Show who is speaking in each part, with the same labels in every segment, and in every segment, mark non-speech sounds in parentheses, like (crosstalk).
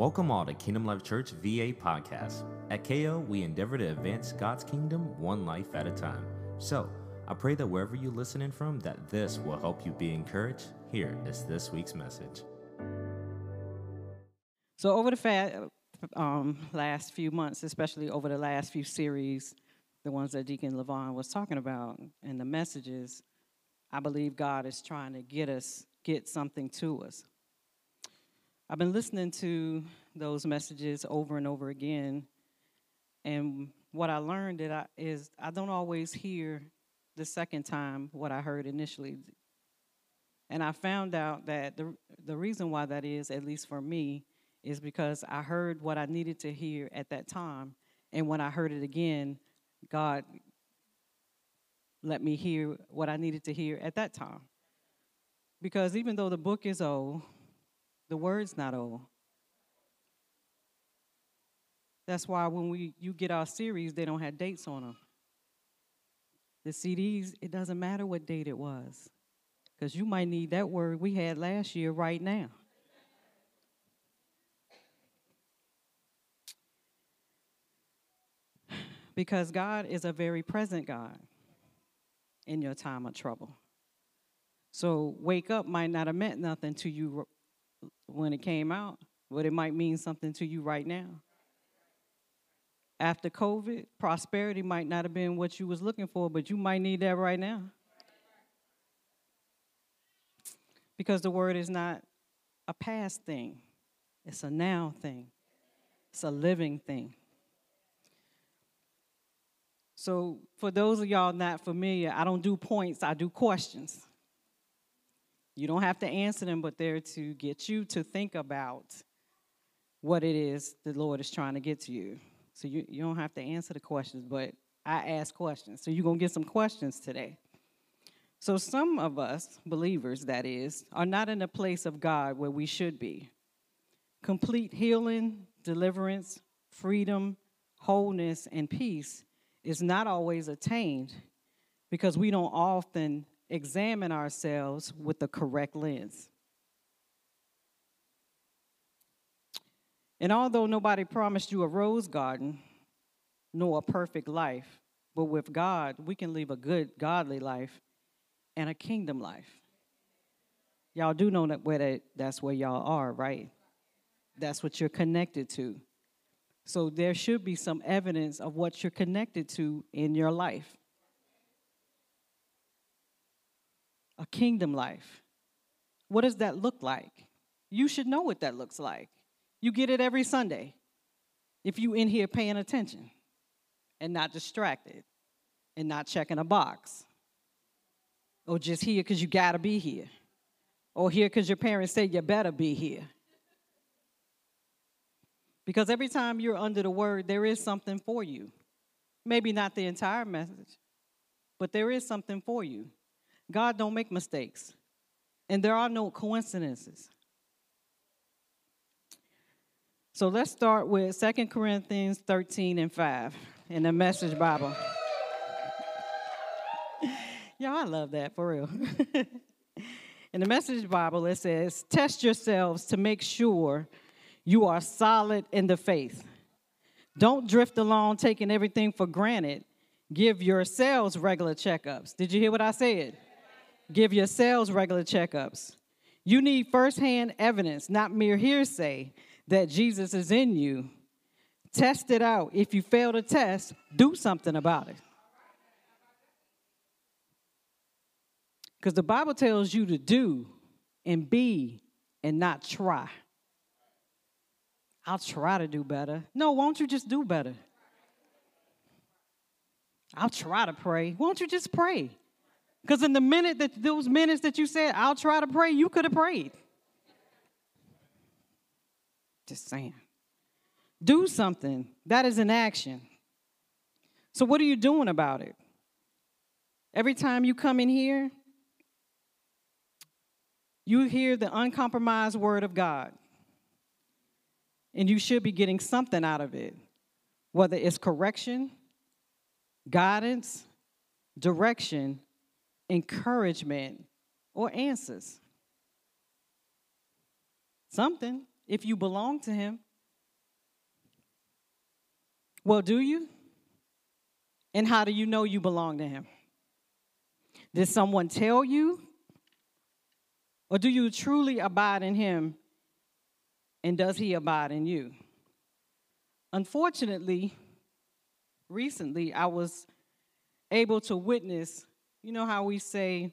Speaker 1: Welcome all to Kingdom Life Church VA podcast. At KO, we endeavor to advance God's kingdom one life at a time. So, I pray that wherever you're listening from, that this will help you be encouraged. Here is this week's message.
Speaker 2: So over the fa- um, last few months, especially over the last few series, the ones that Deacon Levon was talking about, and the messages, I believe God is trying to get us, get something to us. I've been listening to those messages over and over again, and what I learned is I don't always hear the second time what I heard initially. And I found out that the, the reason why that is, at least for me, is because I heard what I needed to hear at that time. And when I heard it again, God let me hear what I needed to hear at that time. Because even though the book is old, the word's not old. That's why when we you get our series, they don't have dates on them. The CDs, it doesn't matter what date it was. Because you might need that word we had last year right now. (sighs) Because God is a very present God in your time of trouble. So, wake up might not have meant nothing to you when it came out, but it might mean something to you right now. After COVID, prosperity might not have been what you was looking for, but you might need that right now. Because the word is not a past thing. It's a now thing. It's a living thing. So, for those of y'all not familiar, I don't do points, I do questions. You don't have to answer them, but they're to get you to think about what it is the Lord is trying to get to you. So, you, you don't have to answer the questions, but I ask questions. So, you're going to get some questions today. So, some of us, believers that is, are not in a place of God where we should be. Complete healing, deliverance, freedom, wholeness, and peace is not always attained because we don't often examine ourselves with the correct lens. And although nobody promised you a rose garden nor a perfect life, but with God, we can live a good, godly life and a kingdom life. Y'all do know that where that, that's where y'all are, right? That's what you're connected to. So there should be some evidence of what you're connected to in your life. A kingdom life. What does that look like? You should know what that looks like. You get it every Sunday if you in here paying attention and not distracted and not checking a box or just here because you got to be here or here because your parents say you better be here because every time you're under the word, there is something for you. Maybe not the entire message, but there is something for you. God don't make mistakes, and there are no coincidences. So let's start with Second Corinthians 13 and 5 in the Message Bible. (laughs) Y'all, I love that for real. (laughs) in the Message Bible, it says, Test yourselves to make sure you are solid in the faith. Don't drift along taking everything for granted. Give yourselves regular checkups. Did you hear what I said? Give yourselves regular checkups. You need firsthand evidence, not mere hearsay, that Jesus is in you. Test it out. If you fail to test, do something about it. Because the Bible tells you to do and be and not try. I'll try to do better. No, won't you just do better? I'll try to pray. Won't you just pray? Because in the minute that those minutes that you said, I'll try to pray, you could have prayed. Just saying. Do something. That is an action. So, what are you doing about it? Every time you come in here, you hear the uncompromised word of God and you should be getting something out of it, whether it's correction, guidance, direction, encouragement, or answers. Something, if you belong to Him, Well, do you? And how do you know you belong to Him? Did someone tell you? Or do you truly abide in Him? And does He abide in you? Unfortunately, recently I was able to witness, you know how we say,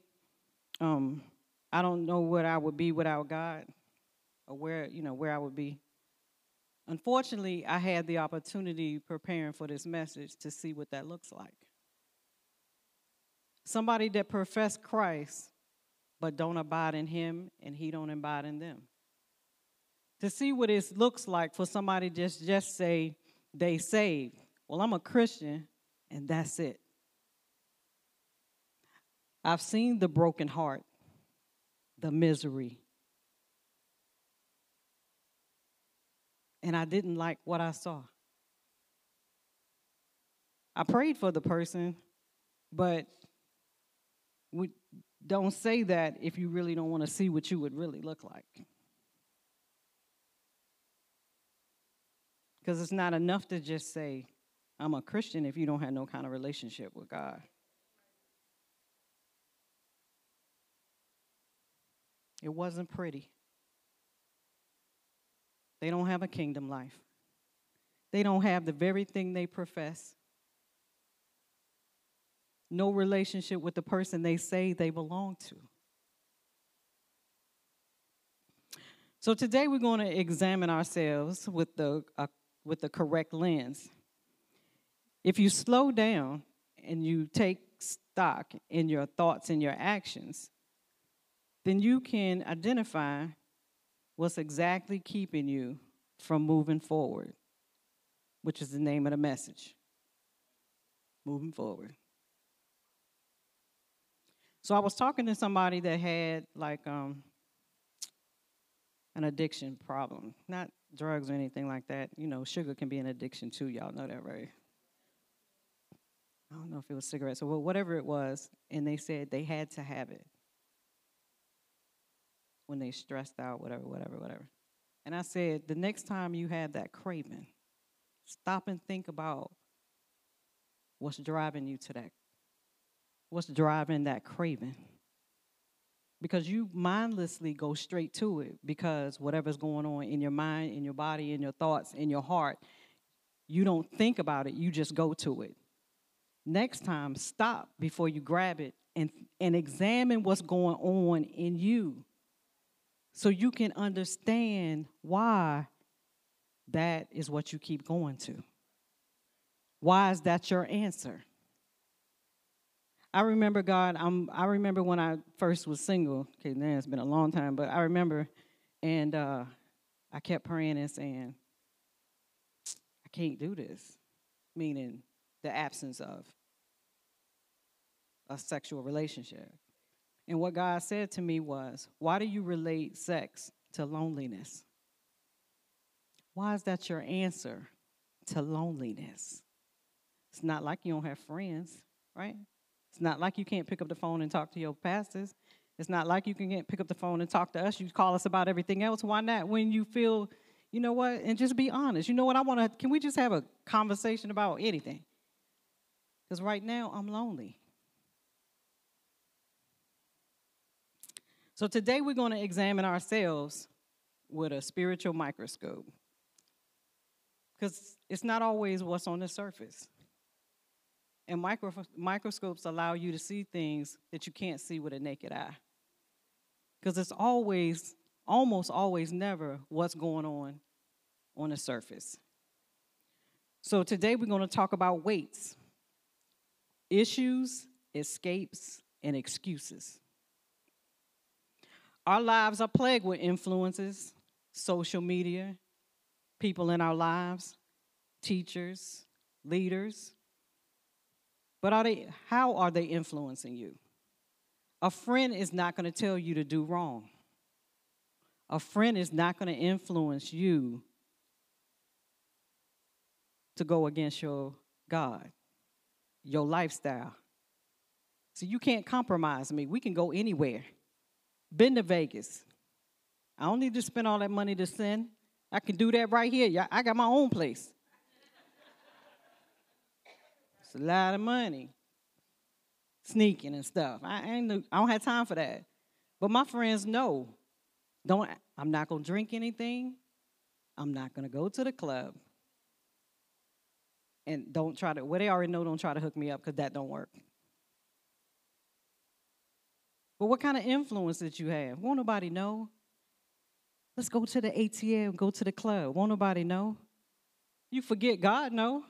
Speaker 2: um, I don't know what I would be without God, or where, you know, where I would be. Unfortunately, I had the opportunity preparing for this message to see what that looks like. Somebody that profess Christ but don't abide in him and he don't abide in them. To see what it looks like for somebody just just say they saved. Well, I'm a Christian and that's it. I've seen the broken heart, the misery. And I didn't like what I saw. I prayed for the person, but we don't say that if you really don't want to see what you would really look like. Because it's not enough to just say, I'm a Christian if you don't have no kind of relationship with God. It wasn't pretty. They don't have a kingdom life. They don't have the very thing they profess. No relationship with the person they say they belong to. So today we're going to examine ourselves with the, uh, with the correct lens. If you slow down and you take stock in your thoughts and your actions, then you can identify what's exactly keeping you from moving forward, which is the name of the message. Moving forward. So I was talking to somebody that had like um, an addiction problem, not drugs or anything like that. You know, sugar can be an addiction too. Y'all know that, right? I don't know if it was cigarettes or whatever it was, and they said they had to have it when they stressed out, whatever, whatever, whatever. And I said, the next time you have that craving, stop and think about what's driving you to that. What's driving that craving? Because you mindlessly go straight to it because whatever's going on in your mind, in your body, in your thoughts, in your heart, you don't think about it, you just go to it. Next time, stop before you grab it and, and examine what's going on in you so you can understand why that is what you keep going to. Why is that your answer? I remember God, I'm, I remember when I first was single. Okay, now it's been a long time, but I remember, and uh, I kept praying and saying, I can't do this, meaning the absence of a sexual relationship. And what God said to me was, Why do you relate sex to loneliness? Why is that your answer to loneliness? It's not like you don't have friends, right? It's not like you can't pick up the phone and talk to your pastors. It's not like you can pick up the phone and talk to us. You call us about everything else. Why not? When you feel, you know what, and just be honest. You know what? I want to, can we just have a conversation about anything? Because right now I'm lonely. So today we're going to examine ourselves with a spiritual microscope. Because it's not always what's on the surface. And micro- microscopes allow you to see things that you can't see with a naked eye. Because it's always, almost always never what's going on on the surface. So today we're going to talk about weights, issues, escapes, and excuses. Our lives are plagued with influences, social media, people in our lives, teachers, leaders. But are they, how are they influencing you? A friend is not going to tell you to do wrong. A friend is not going to influence you to go against your God, your lifestyle. So you can't compromise me. We can go anywhere. Been to Vegas. I don't need to spend all that money to sin. I can do that right here. I got my own place. It's a lot of money. Sneaking and stuff. I ain't I don't have time for that. But my friends know. Don't I'm not gonna drink anything. I'm not gonna go to the club. And don't try to well, they already know don't try to hook me up because that don't work. But what kind of influence did you have? Won't nobody know? Let's go to the ATM, and go to the club. Won't nobody know? You forget God no?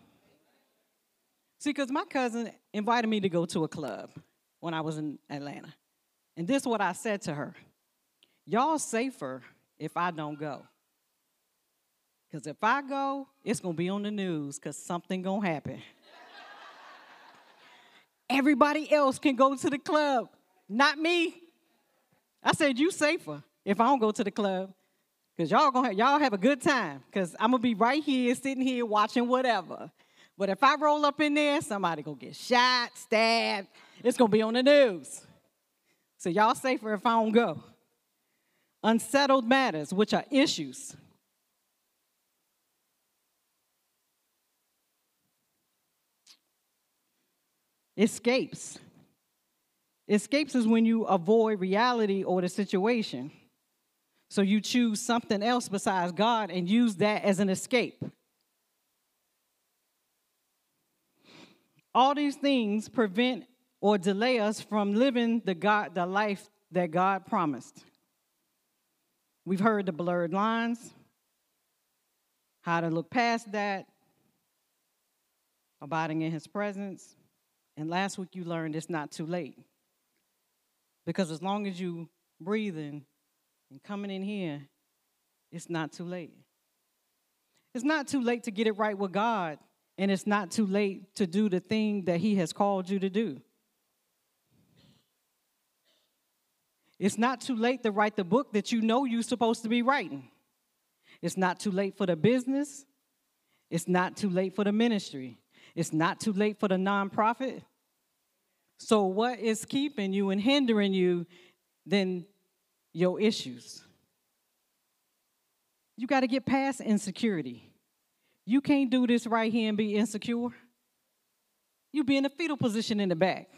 Speaker 2: See, because my cousin invited me to go to a club when I was in Atlanta. And this is what I said to her. Y'all safer if I don't go. Because if I go, it's going to be on the news because something going to happen. (laughs) Everybody else can go to the club, not me. I said, you safer if I don't go to the club. Because y'all gonna have, y'all have a good time. Because I'm gonna be right here, sitting here watching whatever. But if I roll up in there, somebody gonna get shot, stabbed. It's gonna be on the news. So y'all safer if I don't go. Unsettled matters, which are issues. Escapes. Escapes is when you avoid reality or the situation. So you choose something else besides God and use that as an escape. All these things prevent or delay us from living the God the life that God promised. We've heard the blurred lines, how to look past that, abiding in his presence. And last week you learned it's not too late. Because as long as you breathing and coming in here, it's not too late. It's not too late to get it right with God, and it's not too late to do the thing that He has called you to do. It's not too late to write the book that you know you're supposed to be writing. It's not too late for the business. It's not too late for the ministry. It's not too late for the nonprofit. So, what is keeping you and hindering you than your issues? You got to get past insecurity. You can't do this right here and be insecure. You be in a fetal position in the back.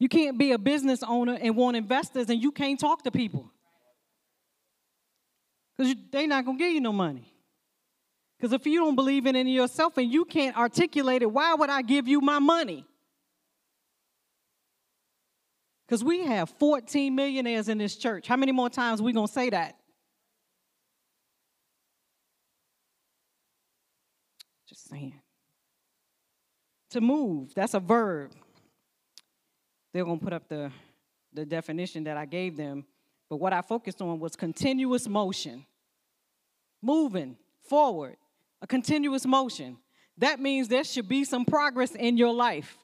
Speaker 2: You can't be a business owner and want investors and you can't talk to people. Because they're not going to give you no money. Because if you don't believe in it in yourself and you can't articulate it, why would I give you my money? Because we have 14 millionaires in this church. How many more times we going to say that? Just saying. To move, that's a verb. They're going to put up the, the definition that I gave them. But what I focused on was continuous motion, moving forward, a continuous motion. That means there should be some progress in your life.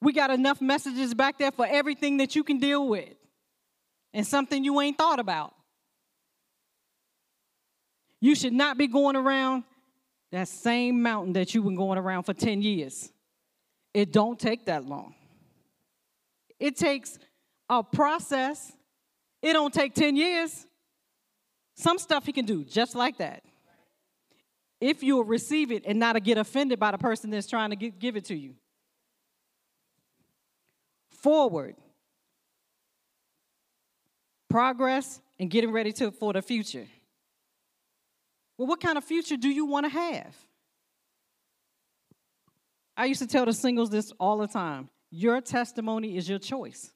Speaker 2: We got enough messages back there for everything that you can deal with and something you ain't thought about. You should not be going around that same mountain that you've been going around for 10 years. It don't take that long. It takes a process. It don't take 10 years. Some stuff he can do just like that. If you'll receive it and not get offended by the person that's trying to give it to you. Forward. Progress and getting ready to, for the future. Well, what kind of future do you want to have? I used to tell the singles this all the time. Your testimony is your choice.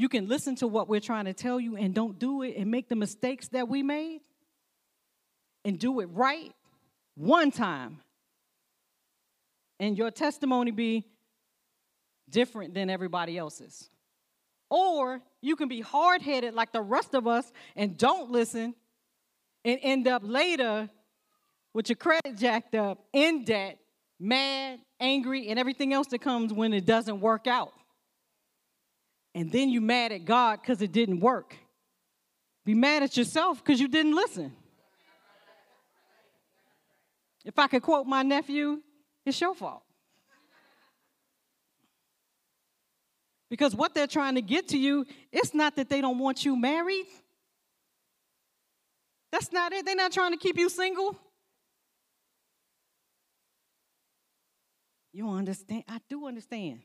Speaker 2: You can listen to what we're trying to tell you and don't do it and make the mistakes that we made and do it right one time. And your testimony be different than everybody else's. Or you can be hard headed like the rest of us and don't listen and end up later with your credit jacked up, in debt, mad, angry, and everything else that comes when it doesn't work out. And then you mad at God because it didn't work. Be mad at yourself because you didn't listen. If I could quote my nephew, it's your fault. Because what they're trying to get to you, it's not that they don't want you married. That's not it. They're not trying to keep you single. You understand? I do understand.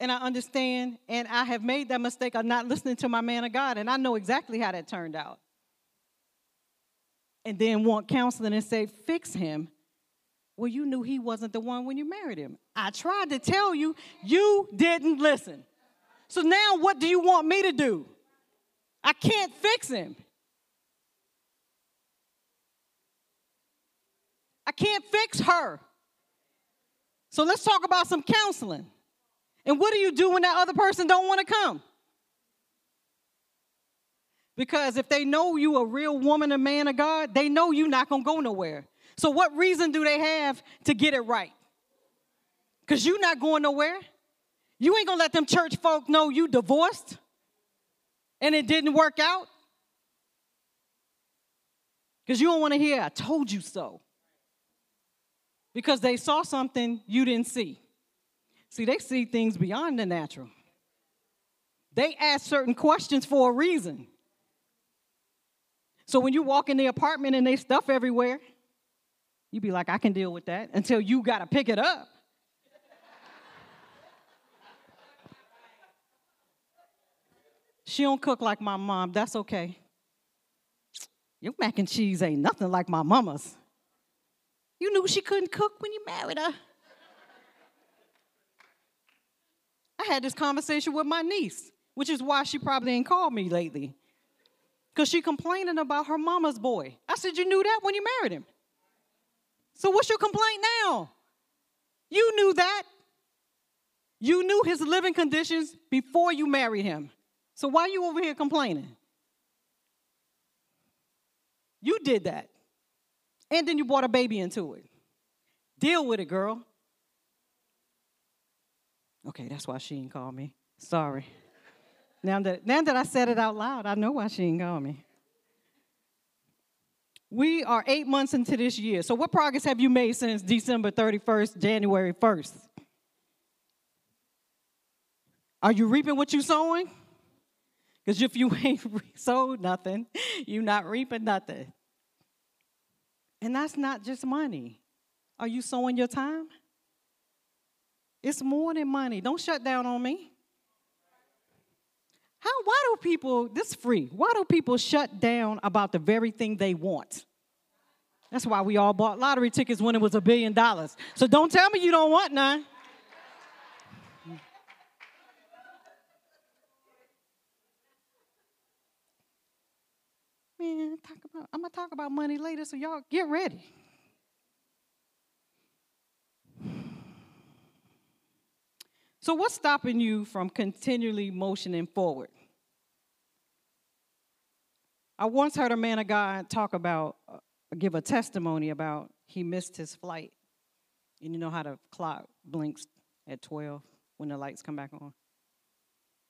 Speaker 2: And I understand, and I have made that mistake of not listening to my man of God, and I know exactly how that turned out. And then want counseling and say, fix him. Well, you knew he wasn't the one when you married him. I tried to tell you, you didn't listen. So now what do you want me to do? I can't fix him. I can't fix her. So let's talk about some counseling. And what do you do when that other person don't want to come? Because if they know you a real woman, a man of God, they know you're not going to go nowhere. So what reason do they have to get it right? Because you're not going nowhere. You ain't going to let them church folk know you divorced and it didn't work out. Because you don't want to hear, I told you so. Because they saw something you didn't see. See, they see things beyond the natural. They ask certain questions for a reason. So when you walk in the apartment and they stuff everywhere, you be like, I can deal with that until you got to pick it up. she don't cook like my mom. That's okay. Your mac and cheese ain't nothing like my mama's. You knew she couldn't cook when you married her. I had this conversation with my niece, which is why she probably ain't called me lately. Because she complaining about her mama's boy. I said, You knew that when you married him. So what's your complaint now? You knew that. You knew his living conditions before you married him. So why are you over here complaining? You did that. And then you brought a baby into it. Deal with it, girl. Okay, that's why she ain't call me. Sorry. Now that, now that I said it out loud, I know why she ain't call me. We are eight months into this year. So, what progress have you made since December 31st, January 1st? Are you reaping what you're sowing? Because if you (laughs) ain't sowed nothing, you're not reaping nothing. And that's not just money. Are you sowing your time? It's more than money. Don't shut down on me. How, why do people, this free, why do people shut down about the very thing they want? That's why we all bought lottery tickets when it was a billion dollars. So don't tell me you don't want none. Man, talk about, I'm gonna talk about money later, so y'all get ready. So, what's stopping you from continually motioning forward? I once heard a man of God talk about, uh, give a testimony about he missed his flight. And you know how the clock blinks at 12 when the lights come back on?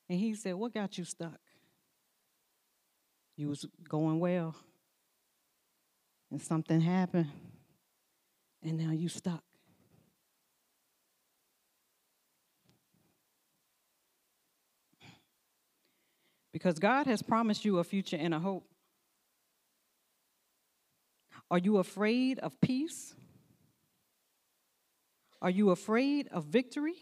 Speaker 2: And he said, What got you stuck? You was going well, and something happened, and now you stuck. Because God has promised you a future and a hope. Are you afraid of peace? Are you afraid of victory?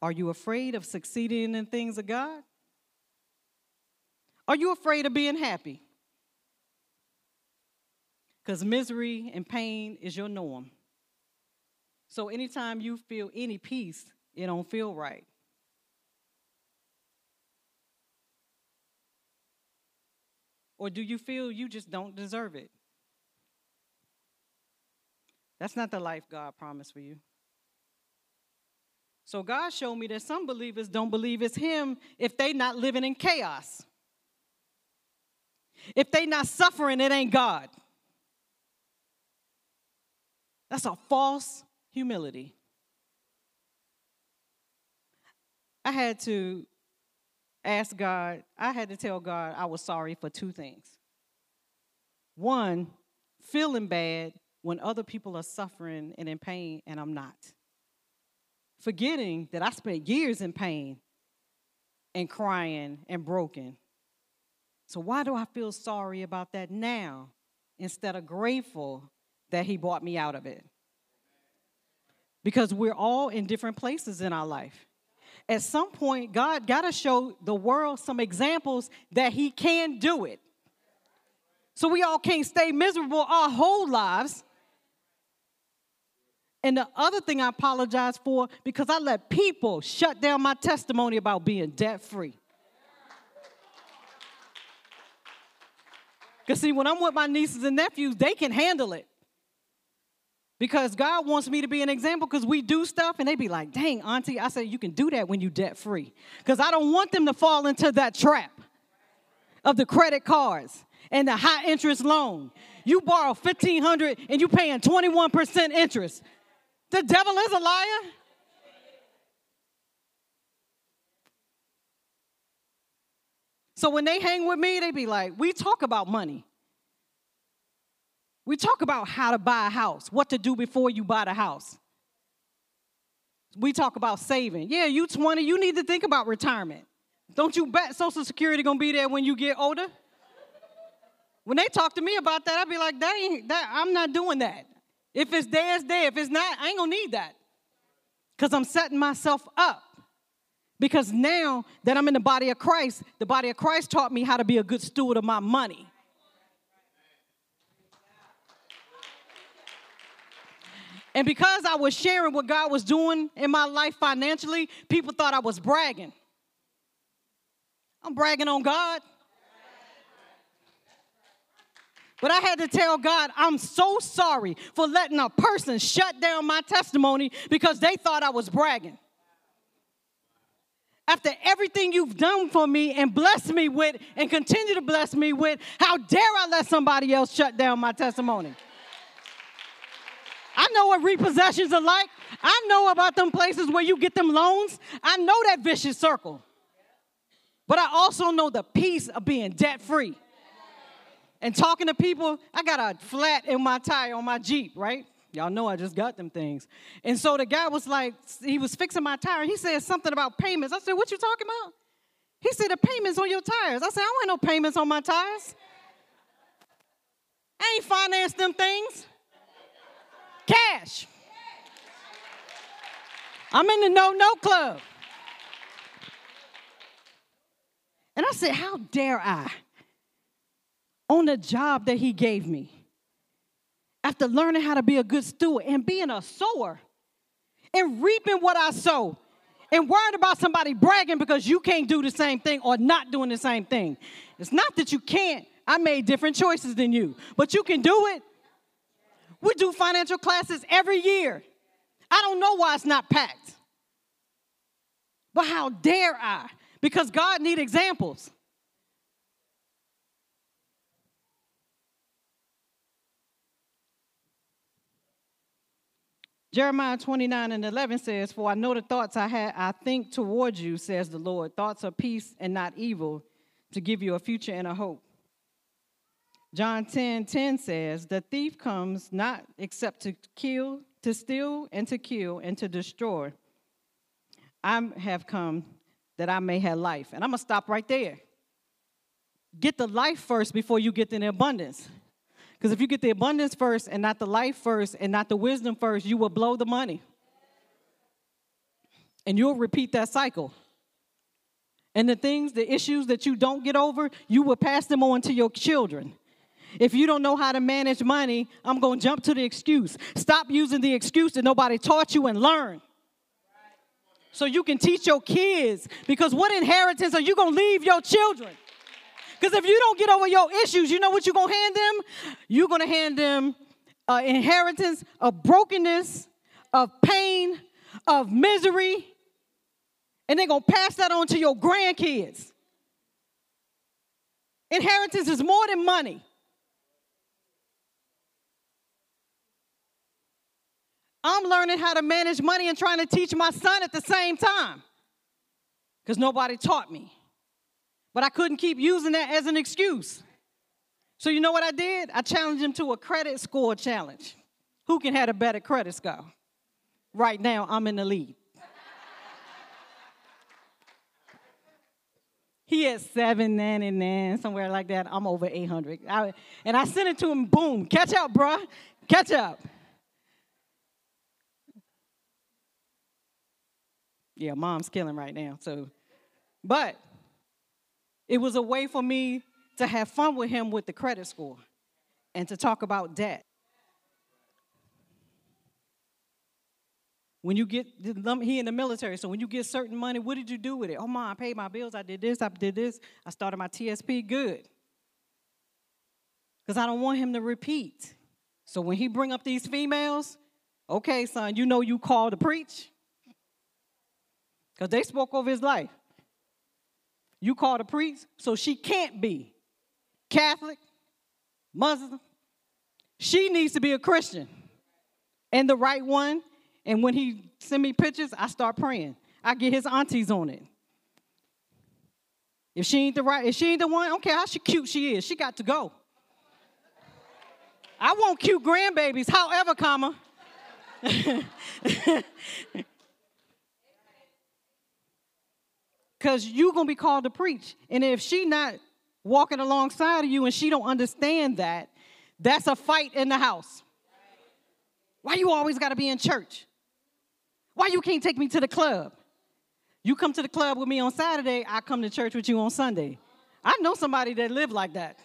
Speaker 2: Are you afraid of succeeding in things of God? Are you afraid of being happy? Because misery and pain is your norm. So anytime you feel any peace, it don't feel right. Or do you feel you just don't deserve it? That's not the life God promised for you. So God showed me that some believers don't believe it's Him if they not living in chaos. If they not suffering, it ain't God. That's a false humility. I had to asked God, I had to tell God I was sorry for two things. One, feeling bad when other people are suffering and in pain and I'm not. Forgetting that I spent years in pain and crying and broken So why do I feel sorry about that now instead of grateful that he brought me out of it? Because we're all in different places in our life. At some point, God got to show the world some examples that he can do it. So we all can't stay miserable our whole lives. And the other thing I apologize for because I let people shut down my testimony about being debt free. Because, see, when I'm with my nieces and nephews, they can handle it. Because God wants me to be an example because we do stuff and they be like, dang, auntie, I said, you can do that when you debt free. Because I don't want them to fall into that trap of the credit cards and the high interest loan. You borrow 1500 and you paying 21% interest. The devil is a liar. So when they hang with me, they be like, we talk about money. We talk about how to buy a house, what to do before you buy the house. We talk about saving. Yeah, you 20, you need to think about retirement. Don't you bet Social Security gonna be there when you get older? When they talk to me about that, I'd be like, that ain't that I'm not doing that. If it's there, it's there. If it's not, I ain't gonna need that. Because I'm setting myself up. Because now that I'm in the body of Christ, the body of Christ taught me how to be a good steward of my money. And because I was sharing what God was doing in my life financially, people thought I was bragging. I'm bragging on God. But I had to tell God, I'm so sorry for letting a person shut down my testimony because they thought I was bragging. After everything you've done for me and blessed me with and continue to bless me with, how dare I let somebody else shut down my testimony? I know what repossessions are like. I know about them places where you get them loans. I know that vicious circle. But I also know the peace of being debt free and talking to people. I got a flat in my tire on my Jeep, right? Y'all know I just got them things. And so the guy was like, he was fixing my tire. He said something about payments. I said, What you talking about? He said, The payments on your tires. I said, I don't no payments on my tires. I ain't financed them things. Cash. I'm in the no no club. And I said, How dare I? on the job that he gave me. After learning how to be a good steward and being a sower and reaping what I sow and worrying about somebody bragging because you can't do the same thing or not doing the same thing. It's not that you can't. I made different choices than you, but you can do it. We do financial classes every year. I don't know why it's not packed. But how dare I? Because God need examples. Jeremiah 29 and 11 says, For I know the thoughts I, had, I think towards you, says the Lord, thoughts of peace and not evil, to give you a future and a hope. John 10 10 says, The thief comes not except to kill, to steal, and to kill, and to destroy. I have come that I may have life. And I'm going to stop right there. Get the life first before you get the abundance. Because if you get the abundance first and not the life first and not the wisdom first, you will blow the money. And you'll repeat that cycle. And the things, the issues that you don't get over, you will pass them on to your children. If you don't know how to manage money, I'm going to jump to the excuse. Stop using the excuse that nobody taught you and learn. So you can teach your kids. Because what inheritance are you going to leave your children? Because if you don't get over your issues, you know what you're going to hand them? You're going to hand them uh, inheritance of brokenness, of pain, of misery, and they're going to pass that on to your grandkids. Inheritance is more than money. I'm learning how to manage money and trying to teach my son at the same time because nobody taught me. But I couldn't keep using that as an excuse. So you know what I did? I challenged him to a credit score challenge. Who can have a better credit score? Right now, I'm in the lead. He had 799, somewhere like that. I'm over 800. I, and I sent it to him, boom, catch up, bruh. Catch up. Yeah, mom's killing right now. So, but it was a way for me to have fun with him with the credit score and to talk about debt. When you get he in the military, so when you get certain money, what did you do with it? Oh, mom, I paid my bills. I did this. I did this. I started my TSP. Good, because I don't want him to repeat. So when he bring up these females, okay, son, you know you called to preach, because they spoke over his life. You called to priest, so she can't be Catholic, Muslim. She needs to be a Christian and the right one and when he send me pictures, I start praying. I get his aunties on it. If she ain't the right, if she ain't the one, I don't care how she cute she is, she got to go. I want cute grandbabies, however, comma. (laughs) Cause you're gonna be called to preach. And if she not walking alongside of you and she don't understand that, that's a fight in the house. Why you always gotta be in church? Why you can't take me to the club? You come to the club with me on Saturday, I come to church with you on Sunday. I know somebody that live like that.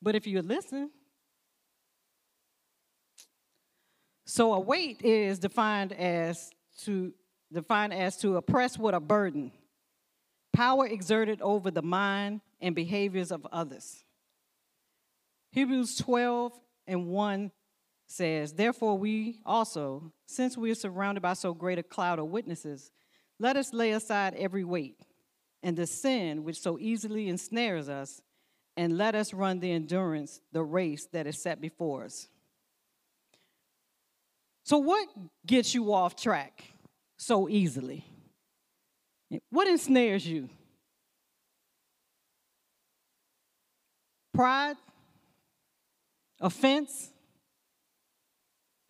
Speaker 2: But if you listen, so a weight is defined as to defined as to oppress with a burden, power exerted over the mind and behaviors of others. Hebrews 12 and 1 says, Therefore, we also, since we are surrounded by so great a cloud of witnesses, let us lay aside every weight and the sin which so easily ensnares us, and let us run the endurance, the race that is set before us. So, what gets you off track so easily? What ensnares you? Pride? Offense?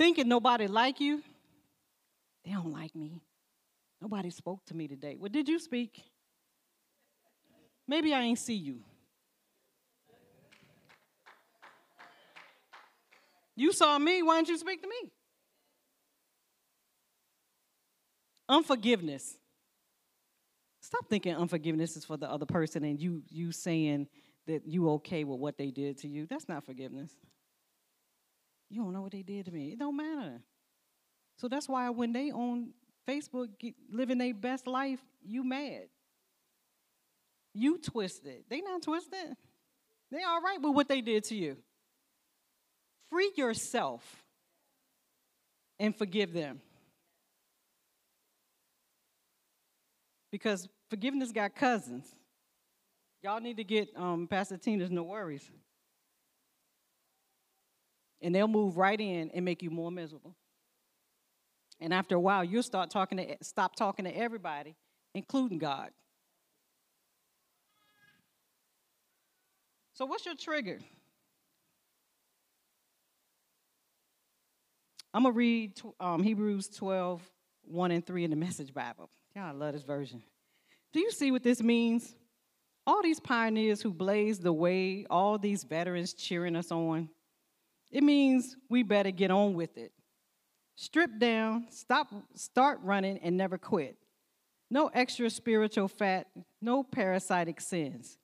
Speaker 2: thinking nobody like you, they don't like me. Nobody spoke to me today. Well, did you speak? Maybe I ain't see you. You saw me, why didn't you speak to me? Unforgiveness. Stop thinking unforgiveness is for the other person and you you saying that you okay with what they did to you. That's not forgiveness. You don't know what they did to me. It don't matter. So that's why when they on Facebook get, living their best life, you mad. You twisted. They not twisted. They all right with what they did to you. Free yourself and forgive them. Because forgiveness got cousins. Y'all need to get um, Pastor Tina's no worries and they'll move right in and make you more miserable. And after a while, you'll start talking to stop talking to everybody, including God. So, what's your trigger? I'm going to read um, Hebrews 12, 1 and 3 in the Message Bible. Y'all, I love this version. Do you see what this means? All these pioneers who blazed the way, all these veterans cheering us on, it means we better get on with it. Strip down, stop, start running, and never quit. No extra spiritual fat, no parasitic sins.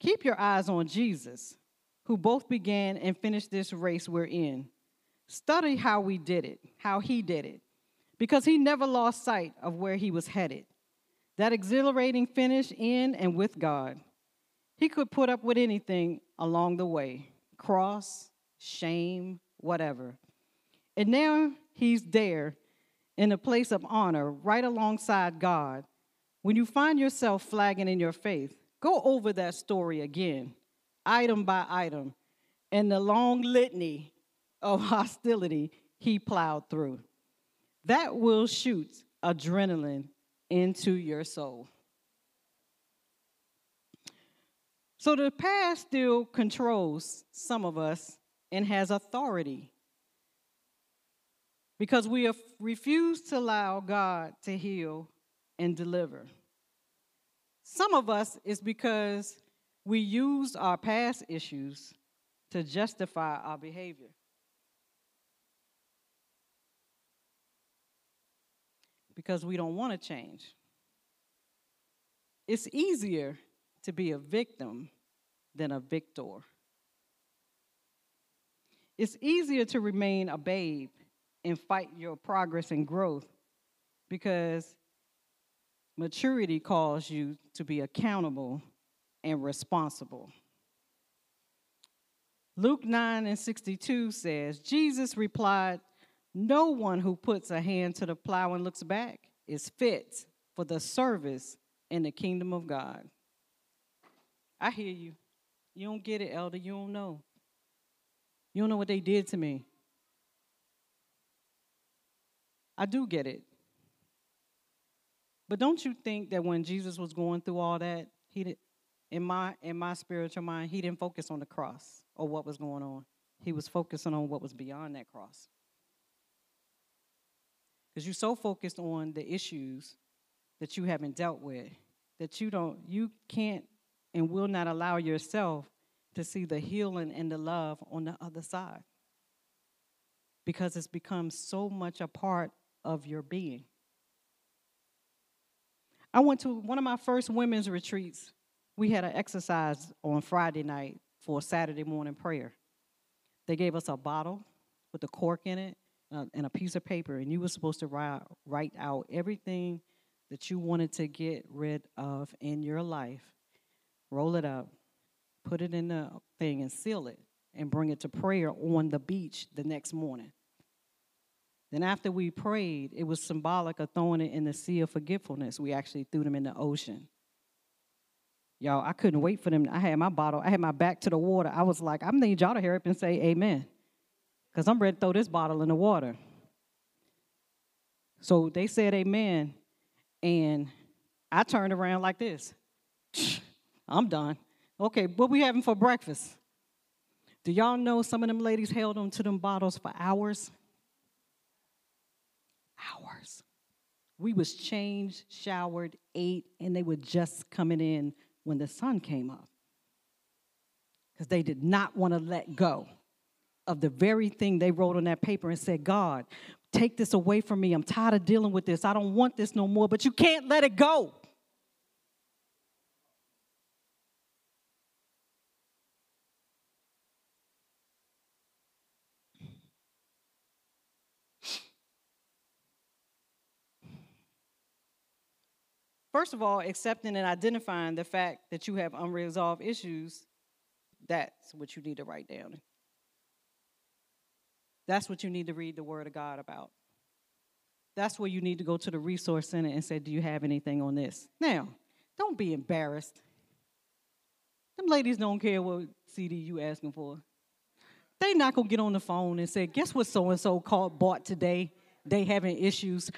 Speaker 2: Keep your eyes on Jesus, who both began and finished this race we're in. Study how we did it, how he did it, because he never lost sight of where he was headed. That exhilarating finish in and with God. He could put up with anything along the way cross, shame, whatever. And now he's there in a place of honor right alongside God. When you find yourself flagging in your faith, go over that story again, item by item, and the long litany of (laughs) hostility he plowed through. That will shoot adrenaline into your soul. So the past still controls some of us and has authority. Because we have refused to allow God to heal and deliver. Some of us is because we use our past issues to justify our behavior. Because we don't want to change. It's easier to be a victim than a victor. It's easier to remain a babe and fight your progress and growth because maturity calls you to be accountable and responsible. Luke 9 and 62 says, Jesus replied, No one who puts a hand to the plow and looks back is fit for the service in the kingdom of God. I hear you. You don't get it, elder. You don't know. You don't know what they did to me. I do get it. But don't you think that when Jesus was going through all that, he did in my in my spiritual mind, he didn't focus on the cross or what was going on. He was focusing on what was beyond that cross. Because you're so focused on the issues that you haven't dealt with that you don't you can't and will not allow yourself to see the healing and the love on the other side. Because it's become so much a part of your being. I went to one of my first women's retreats. We had an exercise on Friday night for Saturday morning prayer. They gave us a bottle with a cork in it uh, and a piece of paper, and you were supposed to write, write out everything that you wanted to get rid of in your life. Roll it up, put it in the thing, and seal it, and bring it to prayer on the beach the next morning. Then, after we prayed, it was symbolic of throwing it in the sea of forgetfulness. We actually threw them in the ocean. Y'all, I couldn't wait for them. I had my bottle, I had my back to the water. I was like, I need y'all to hurry up and say amen. Because I'm ready to throw this bottle in the water. So they said amen. And I turned around like this. (sniffs) I'm done. Okay, what we having for breakfast? Do y'all know some of them ladies held on to them bottles for hours? Hours. We was changed, showered, ate, and they were just coming in when the sun came up. Because they did not want to let go of the very thing they wrote on that paper and said, God, take this away from me. I'm tired of dealing with this. I don't want this no more, but you can't let it go. First of all, accepting and identifying the fact that you have unresolved issues, that's what you need to write down. That's what you need to read the Word of God about. That's where you need to go to the resource center and say, Do you have anything on this? Now, don't be embarrassed. Them ladies don't care what CD you asking for. They not gonna get on the phone and say, guess what so and so called bought today? They having issues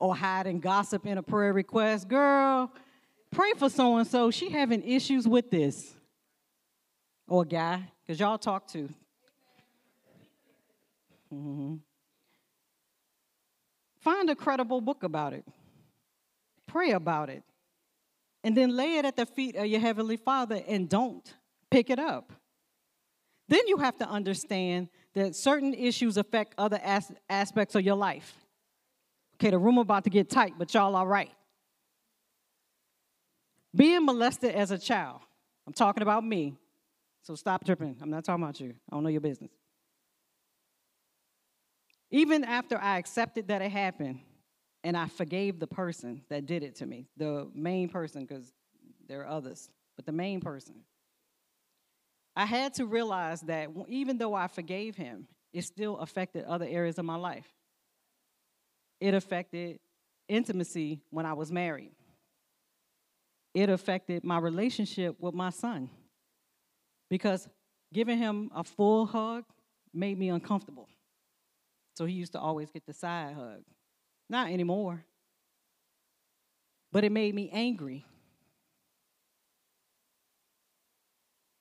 Speaker 2: or hiding gossip in a prayer request. Girl, pray for so and so. She having issues with this. Or guy, because y'all talk to. Mm-hmm. Find a credible book about it. Pray about it. And then lay it at the feet of your Heavenly Father and don't pick it up. Then you have to understand that certain issues affect other as- aspects of your life. Okay, the room about to get tight, but y'all all right. Being molested as a child. I'm talking about me. So stop tripping. I'm not talking about you. I don't know your business. Even after I accepted that it happened and I forgave the person that did it to me, the main person, because there are others, but the main person, I had to realize that even though I forgave him, it still affected other areas of my life it affected intimacy when I was married. It affected my relationship with my son because giving him a full hug made me uncomfortable. So he used to always get the side hug. Not anymore. But it made me angry.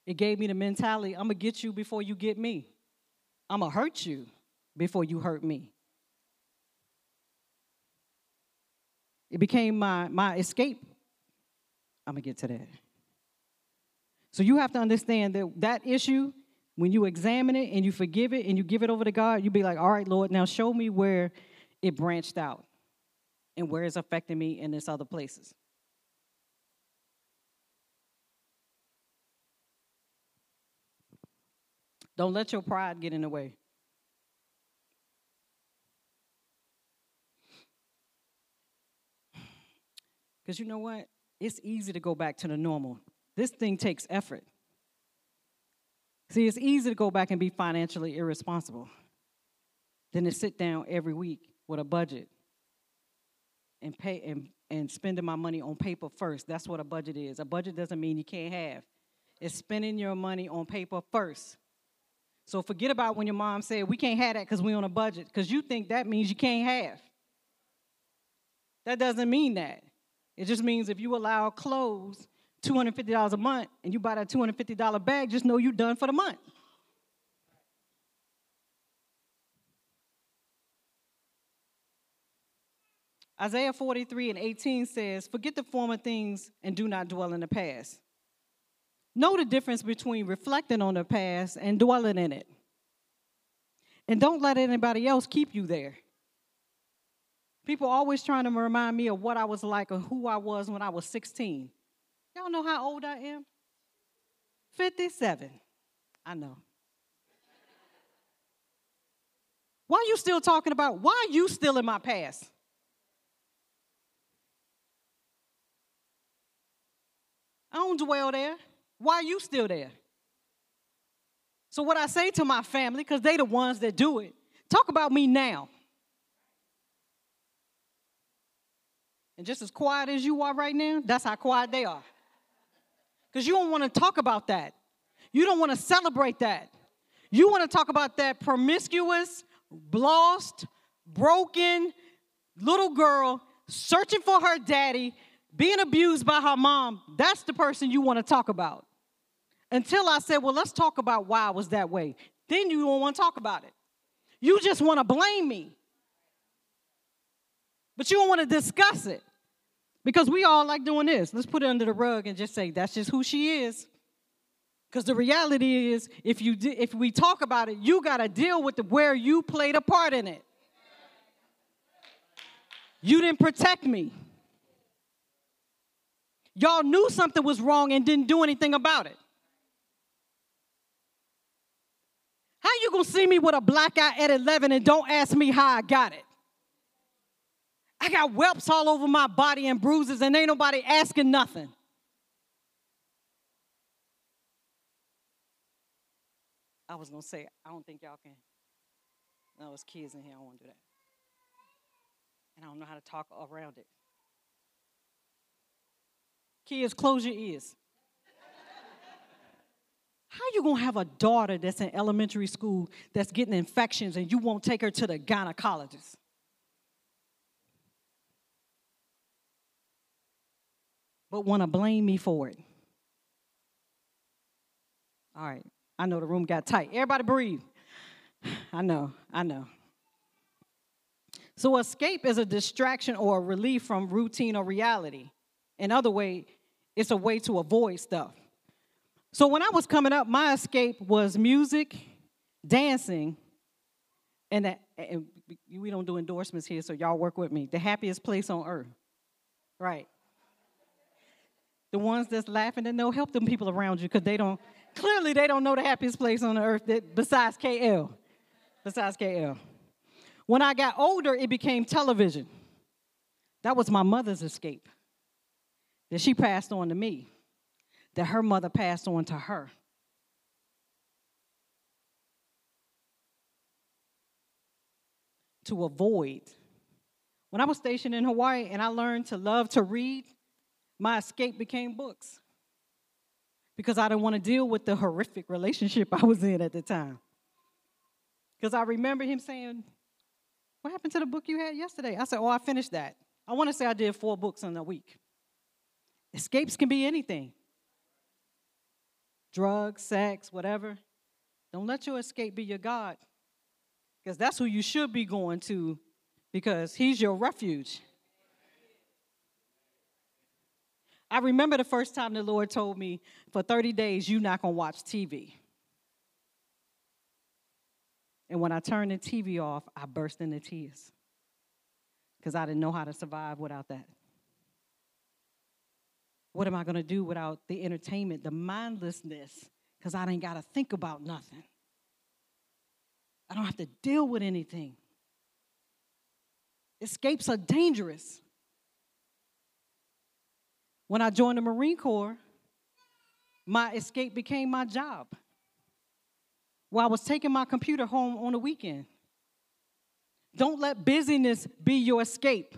Speaker 2: It gave me the mentality I'm going to get you before you get me. I'm going to hurt you before you hurt me. It became my, my escape. I'm going to get to that. So you have to understand that that issue, when you examine it and you forgive it and you give it over to God, you be like, all right, Lord, now show me where it branched out and where it's affecting me in this other places. Don't let your pride get in the way. (sighs) Because you know what? It's easy to go back to the normal. This thing takes effort. See, it's easy to go back and be financially irresponsible than to sit down every week with a budget and pay and, and spending my money on paper first. That's what a budget is. A budget doesn't mean you can't have. It's spending your money on paper first. So forget about when your mom said we can't have that because we're on a budget, because you think that means you can't have. That doesn't mean that. It just means if you allow clothes $250 a month and you buy that $250 bag, just know you're done for the month. Isaiah 43 and 18 says, Forget the former things and do not dwell in the past. Know the difference between reflecting on the past and dwelling in it. And don't let anybody else keep you there. People always trying to remind me of what I was like or who I was when I was 16. Y'all know how old I am? 57. I know. Why are you still talking about? Why are you still in my past? I don't dwell there. Why are you still there? So, what I say to my family, because they the ones that do it, talk about me now. And just as quiet as you are right now, that's how quiet they are because you don't want to talk about that. You don't want to celebrate that. You want to talk about that promiscuous, lost, broken little girl searching for her daddy, being abused by her mom. That's the person you want to talk about. Until I said, well, let's talk about why I was that way. Then you don't want to talk about it. You just want to blame me. But you don't want to discuss it. Because we all like doing this. Let's put it under the rug and just say, that's just who she is. Because the reality is, if, you di- if we talk about it, you got to deal with the, where you played a part in it. You didn't protect me. Y'all knew something was wrong and didn't do anything about it. How you gonna see me with a black eye at 11 and don't ask me how I got it? I got whelps all over my body and bruises, and ain't nobody asking nothing. I was gonna say, I don't think y'all can. No, it's kids in here. I won't do that. And I don't know how to talk around it. Kids, close your ears. How you gonna have a daughter that's in elementary school that's getting infections and you won't take her to the gynecologist? But want to blame me for it. All right, I know the room got tight. Everybody breathe. (sighs) I know, I know. So, escape is a distraction or a relief from routine or reality. In other way, it's a way to avoid stuff. So, when I was coming up, my escape was music, dancing, and, and we don't do endorsements here, so y'all work with me. The happiest place on earth. Right the ones that's laughing and know help them people around you because they don't clearly they don't know the happiest place on the earth that, besides KL. Besides KL. When I got older, it became television. That was my mother's escape. That she passed on to me. That her mother passed on to her. To avoid. When I was stationed in Hawaii and I learned to love to read, my escape became books because I didn't want to deal with the horrific relationship I was in at the time. Because I remember him saying, What happened to the book you had yesterday? I said, Oh, I finished that. I want to say I did four books in a week. Escapes can be anything drugs, sex, whatever. Don't let your escape be your God. Because that's who you should be going to because he's your refuge. I remember the first time the Lord told me, for 30 days, you're not going to watch TV. And when I turned the TV off, I burst into tears because I didn't know how to survive without that. What am I going to do without the entertainment, the mindlessness, because I didn't got to think about nothing? I don't have to deal with anything. Escapes are dangerous. When I joined the Marine Corps, my escape became my job. While I was taking my computer home on the weekend. Don't let busyness be your escape.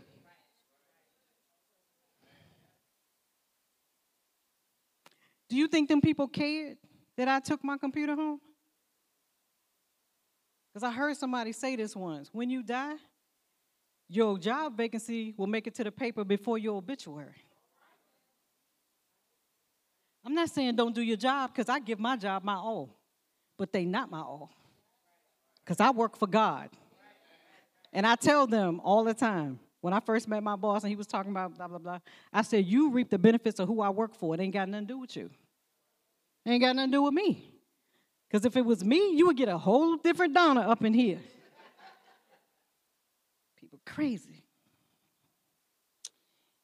Speaker 2: Do you think them people cared that I took my computer home? Because I heard somebody say this once when you die, your job vacancy will make it to the paper before your obituary. I'm not saying don't do your job because I give my job my all, but they not my all. Because I work for God. And I tell them all the time, when I first met my boss and he was talking about blah, blah, blah, I said, You reap the benefits of who I work for. It ain't got nothing to do with you. It ain't got nothing to do with me. Because if it was me, you would get a whole different Donna up in here. People crazy.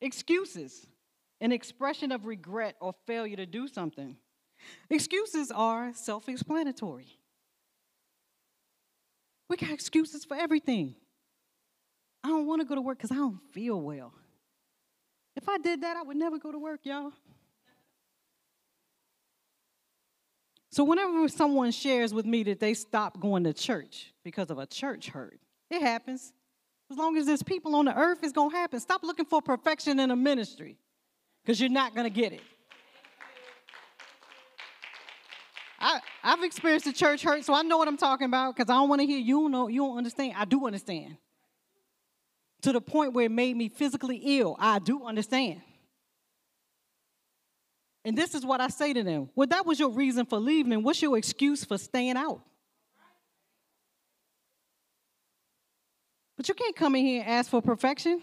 Speaker 2: Excuses, an expression of regret or failure to do something. Excuses are self explanatory. We got excuses for everything. I don't want to go to work because I don't feel well. If I did that, I would never go to work, y'all. So, whenever someone shares with me that they stopped going to church because of a church hurt, it happens. As long as there's people on the earth, it's going to happen. Stop looking for perfection in a ministry because you're not going to get it. I, I've experienced the church hurt, so I know what I'm talking about because I don't want to hear you don't know, you don't understand. I do understand. To the point where it made me physically ill. I do understand. And this is what I say to them. Well, that was your reason for leaving, and what's your excuse for staying out? But you can't come in here and ask for perfection.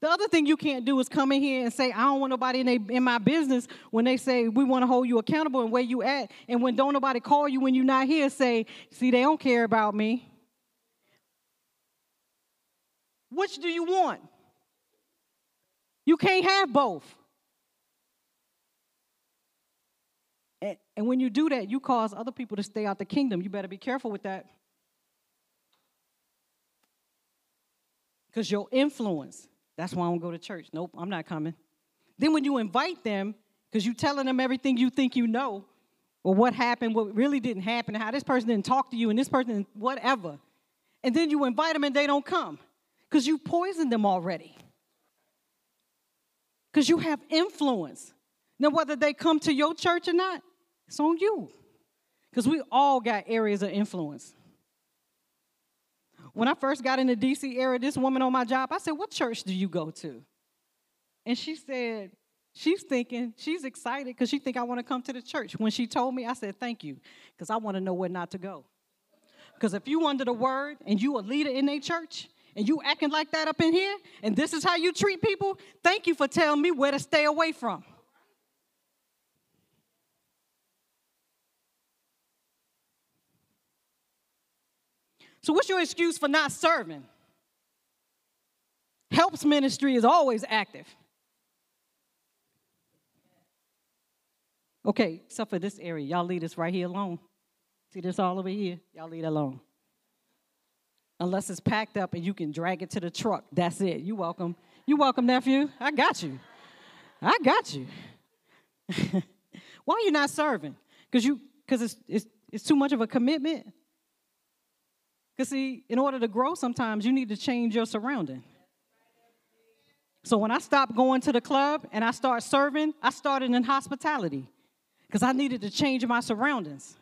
Speaker 2: The other thing you can't do is come in here and say, I don't want nobody in, they, in my business when they say we want to hold you accountable and where you at. And when don't nobody call you when you're not here, say, see, they don't care about me. Which do you want? You can't have both. And, and when you do that, you cause other people to stay out the kingdom. You better be careful with that. Because your influence that's why I don't go to church. Nope, I'm not coming. Then when you invite them, because you're telling them everything you think you know, or what happened, what really didn't happen, how this person didn't talk to you, and this person, whatever. And then you invite them and they don't come because you poisoned them already. Because you have influence. Now, whether they come to your church or not, it's on you. Because we all got areas of influence. When I first got in the DC area, this woman on my job, I said, What church do you go to? And she said, She's thinking, she's excited because she think I want to come to the church. When she told me, I said, thank you, because I want to know where not to go. Because if you under the word and you a leader in a church and you acting like that up in here, and this is how you treat people, thank you for telling me where to stay away from. So, what's your excuse for not serving? Helps ministry is always active. Okay, except for this area. Y'all leave this right here alone. See this all over here? Y'all leave it alone. Unless it's packed up and you can drag it to the truck. That's it. You welcome. You welcome, nephew. I got you. I got you. (laughs) Why are you not serving? Because you because it's, it's it's too much of a commitment. Because, see, in order to grow, sometimes you need to change your surrounding. So when I stopped going to the club and I started serving, I started in hospitality because I needed to change my surroundings.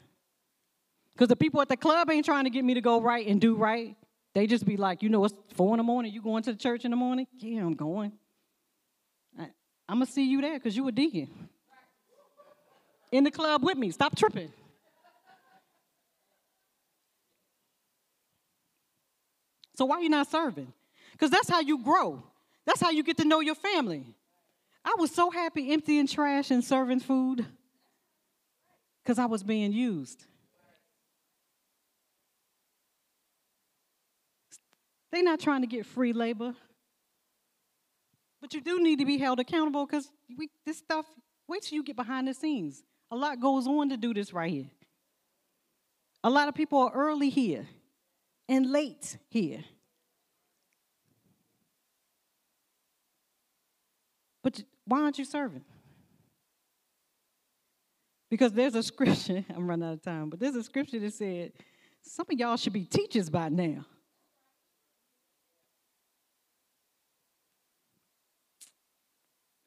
Speaker 2: Because the people at the club ain't trying to get me to go right and do right. They just be like, you know, it's four in the morning. You going to the church in the morning? Yeah, I'm going. I, am going to see you there because you a deacon. In the club with me. Stop tripping. So why are you not serving? Because that's how you grow. That's how you get to know your family. I was so happy emptying trash and serving food because I was being used. They're not trying to get free labor. But you do need to be held accountable because this stuff, wait till you get behind the scenes. A lot goes on to do this right here. A lot of people are early here and late here. But why aren't you serving? Because there's a scripture, (laughs) I'm running out of time, but there's a scripture that said, some of y'all should be teachers by now.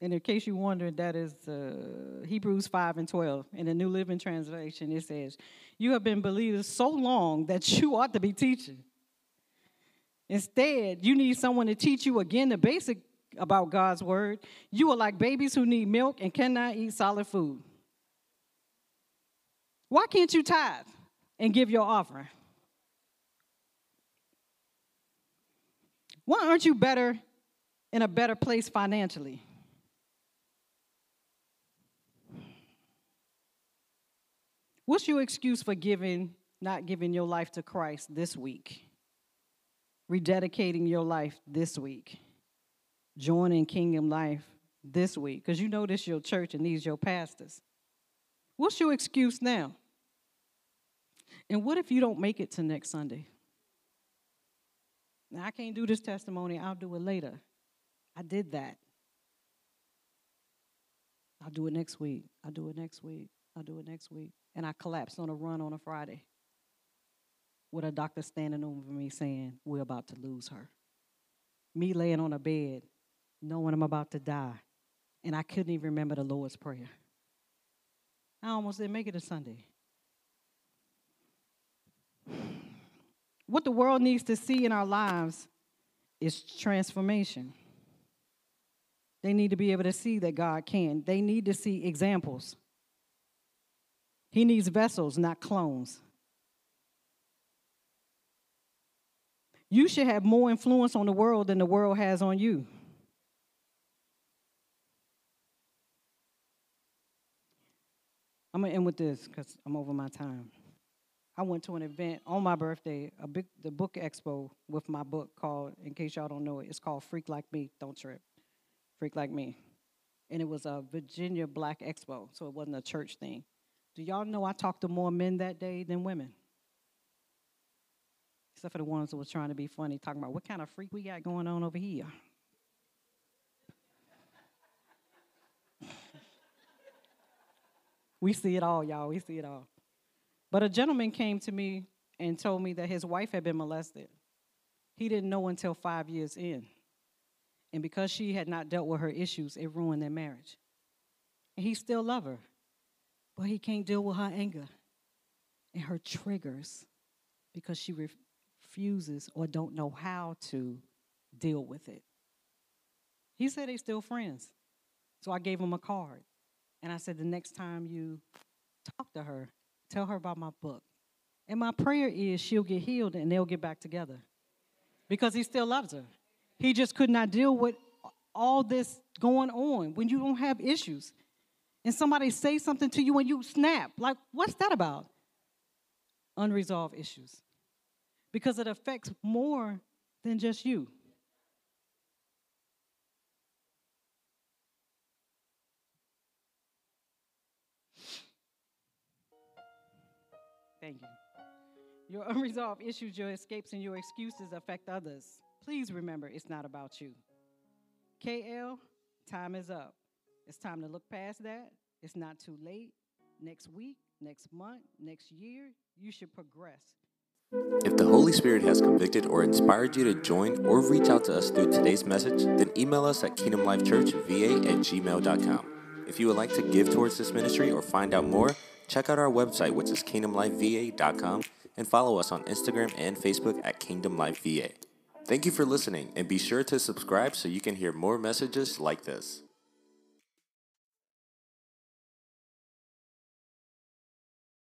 Speaker 2: And in case you're wondering, that is uh, Hebrews 5 and 12. In the New Living Translation, it says, You have been believers so long that you (laughs) ought to be teaching. Instead, you need someone to teach you again the basic about God's word. You are like babies who need milk and cannot eat solid food. Why can't you tithe and give your offering? Why aren't you better in a better place financially? What's your excuse for giving, not giving your life to Christ this week? Rededicating your life this week? Joining Kingdom Life this week? Because you know this your church and these your pastors. What's your excuse now? And what if you don't make it to next Sunday? Now, I can't do this testimony, I'll do it later. I did that. I'll do it next week. I'll do it next week. I'll do it next week and I collapsed on a run on a Friday with a doctor standing over me saying, We're about to lose her. Me laying on a bed, knowing I'm about to die, and I couldn't even remember the Lord's Prayer. I almost didn't make it to Sunday. What the world needs to see in our lives is transformation. They need to be able to see that God can. They need to see examples. He needs vessels, not clones. You should have more influence on the world than the world has on you. I'm gonna end with this because I'm over my time. I went to an event on my birthday, a big the book expo with my book called, in case y'all don't know it, it's called Freak Like Me. Don't trip. Freak Like Me. And it was a Virginia Black Expo, so it wasn't a church thing. Do y'all know I talked to more men that day than women? Except for the ones that was trying to be funny, talking about what kind of freak we got going on over here. (laughs) we see it all, y'all. We see it all. But a gentleman came to me and told me that his wife had been molested. He didn't know until five years in. And because she had not dealt with her issues, it ruined their marriage. And he still loved her. But he can't deal with her anger and her triggers because she refuses or don't know how to deal with it. He said they still friends. So I gave him a card. And I said, the next time you talk to her, tell her about my book. And my prayer is she'll get healed and they'll get back together. Because he still loves her. He just could not deal with all this going on when you don't have issues and somebody say something to you and you snap. Like, what's that about? Unresolved issues. Because it affects more than just you. Thank you. Your (laughs) unresolved issues, your escapes, and your excuses affect others. Please remember it's not about you. KL, time is up. It's time to look past that. It's not too late. Next week, next month, next year, you should progress.
Speaker 1: If the Holy Spirit has convicted or inspired you to join or reach out to us through today's message, then email us at kingdomlifechurchva at gmail.com. If you would like to give towards this ministry or find out more, check out our website, which is kingdomlifeva.com, and follow us on Instagram and Facebook at kingdomlifeva. Thank you for listening, and be sure to subscribe so you can hear more messages like this.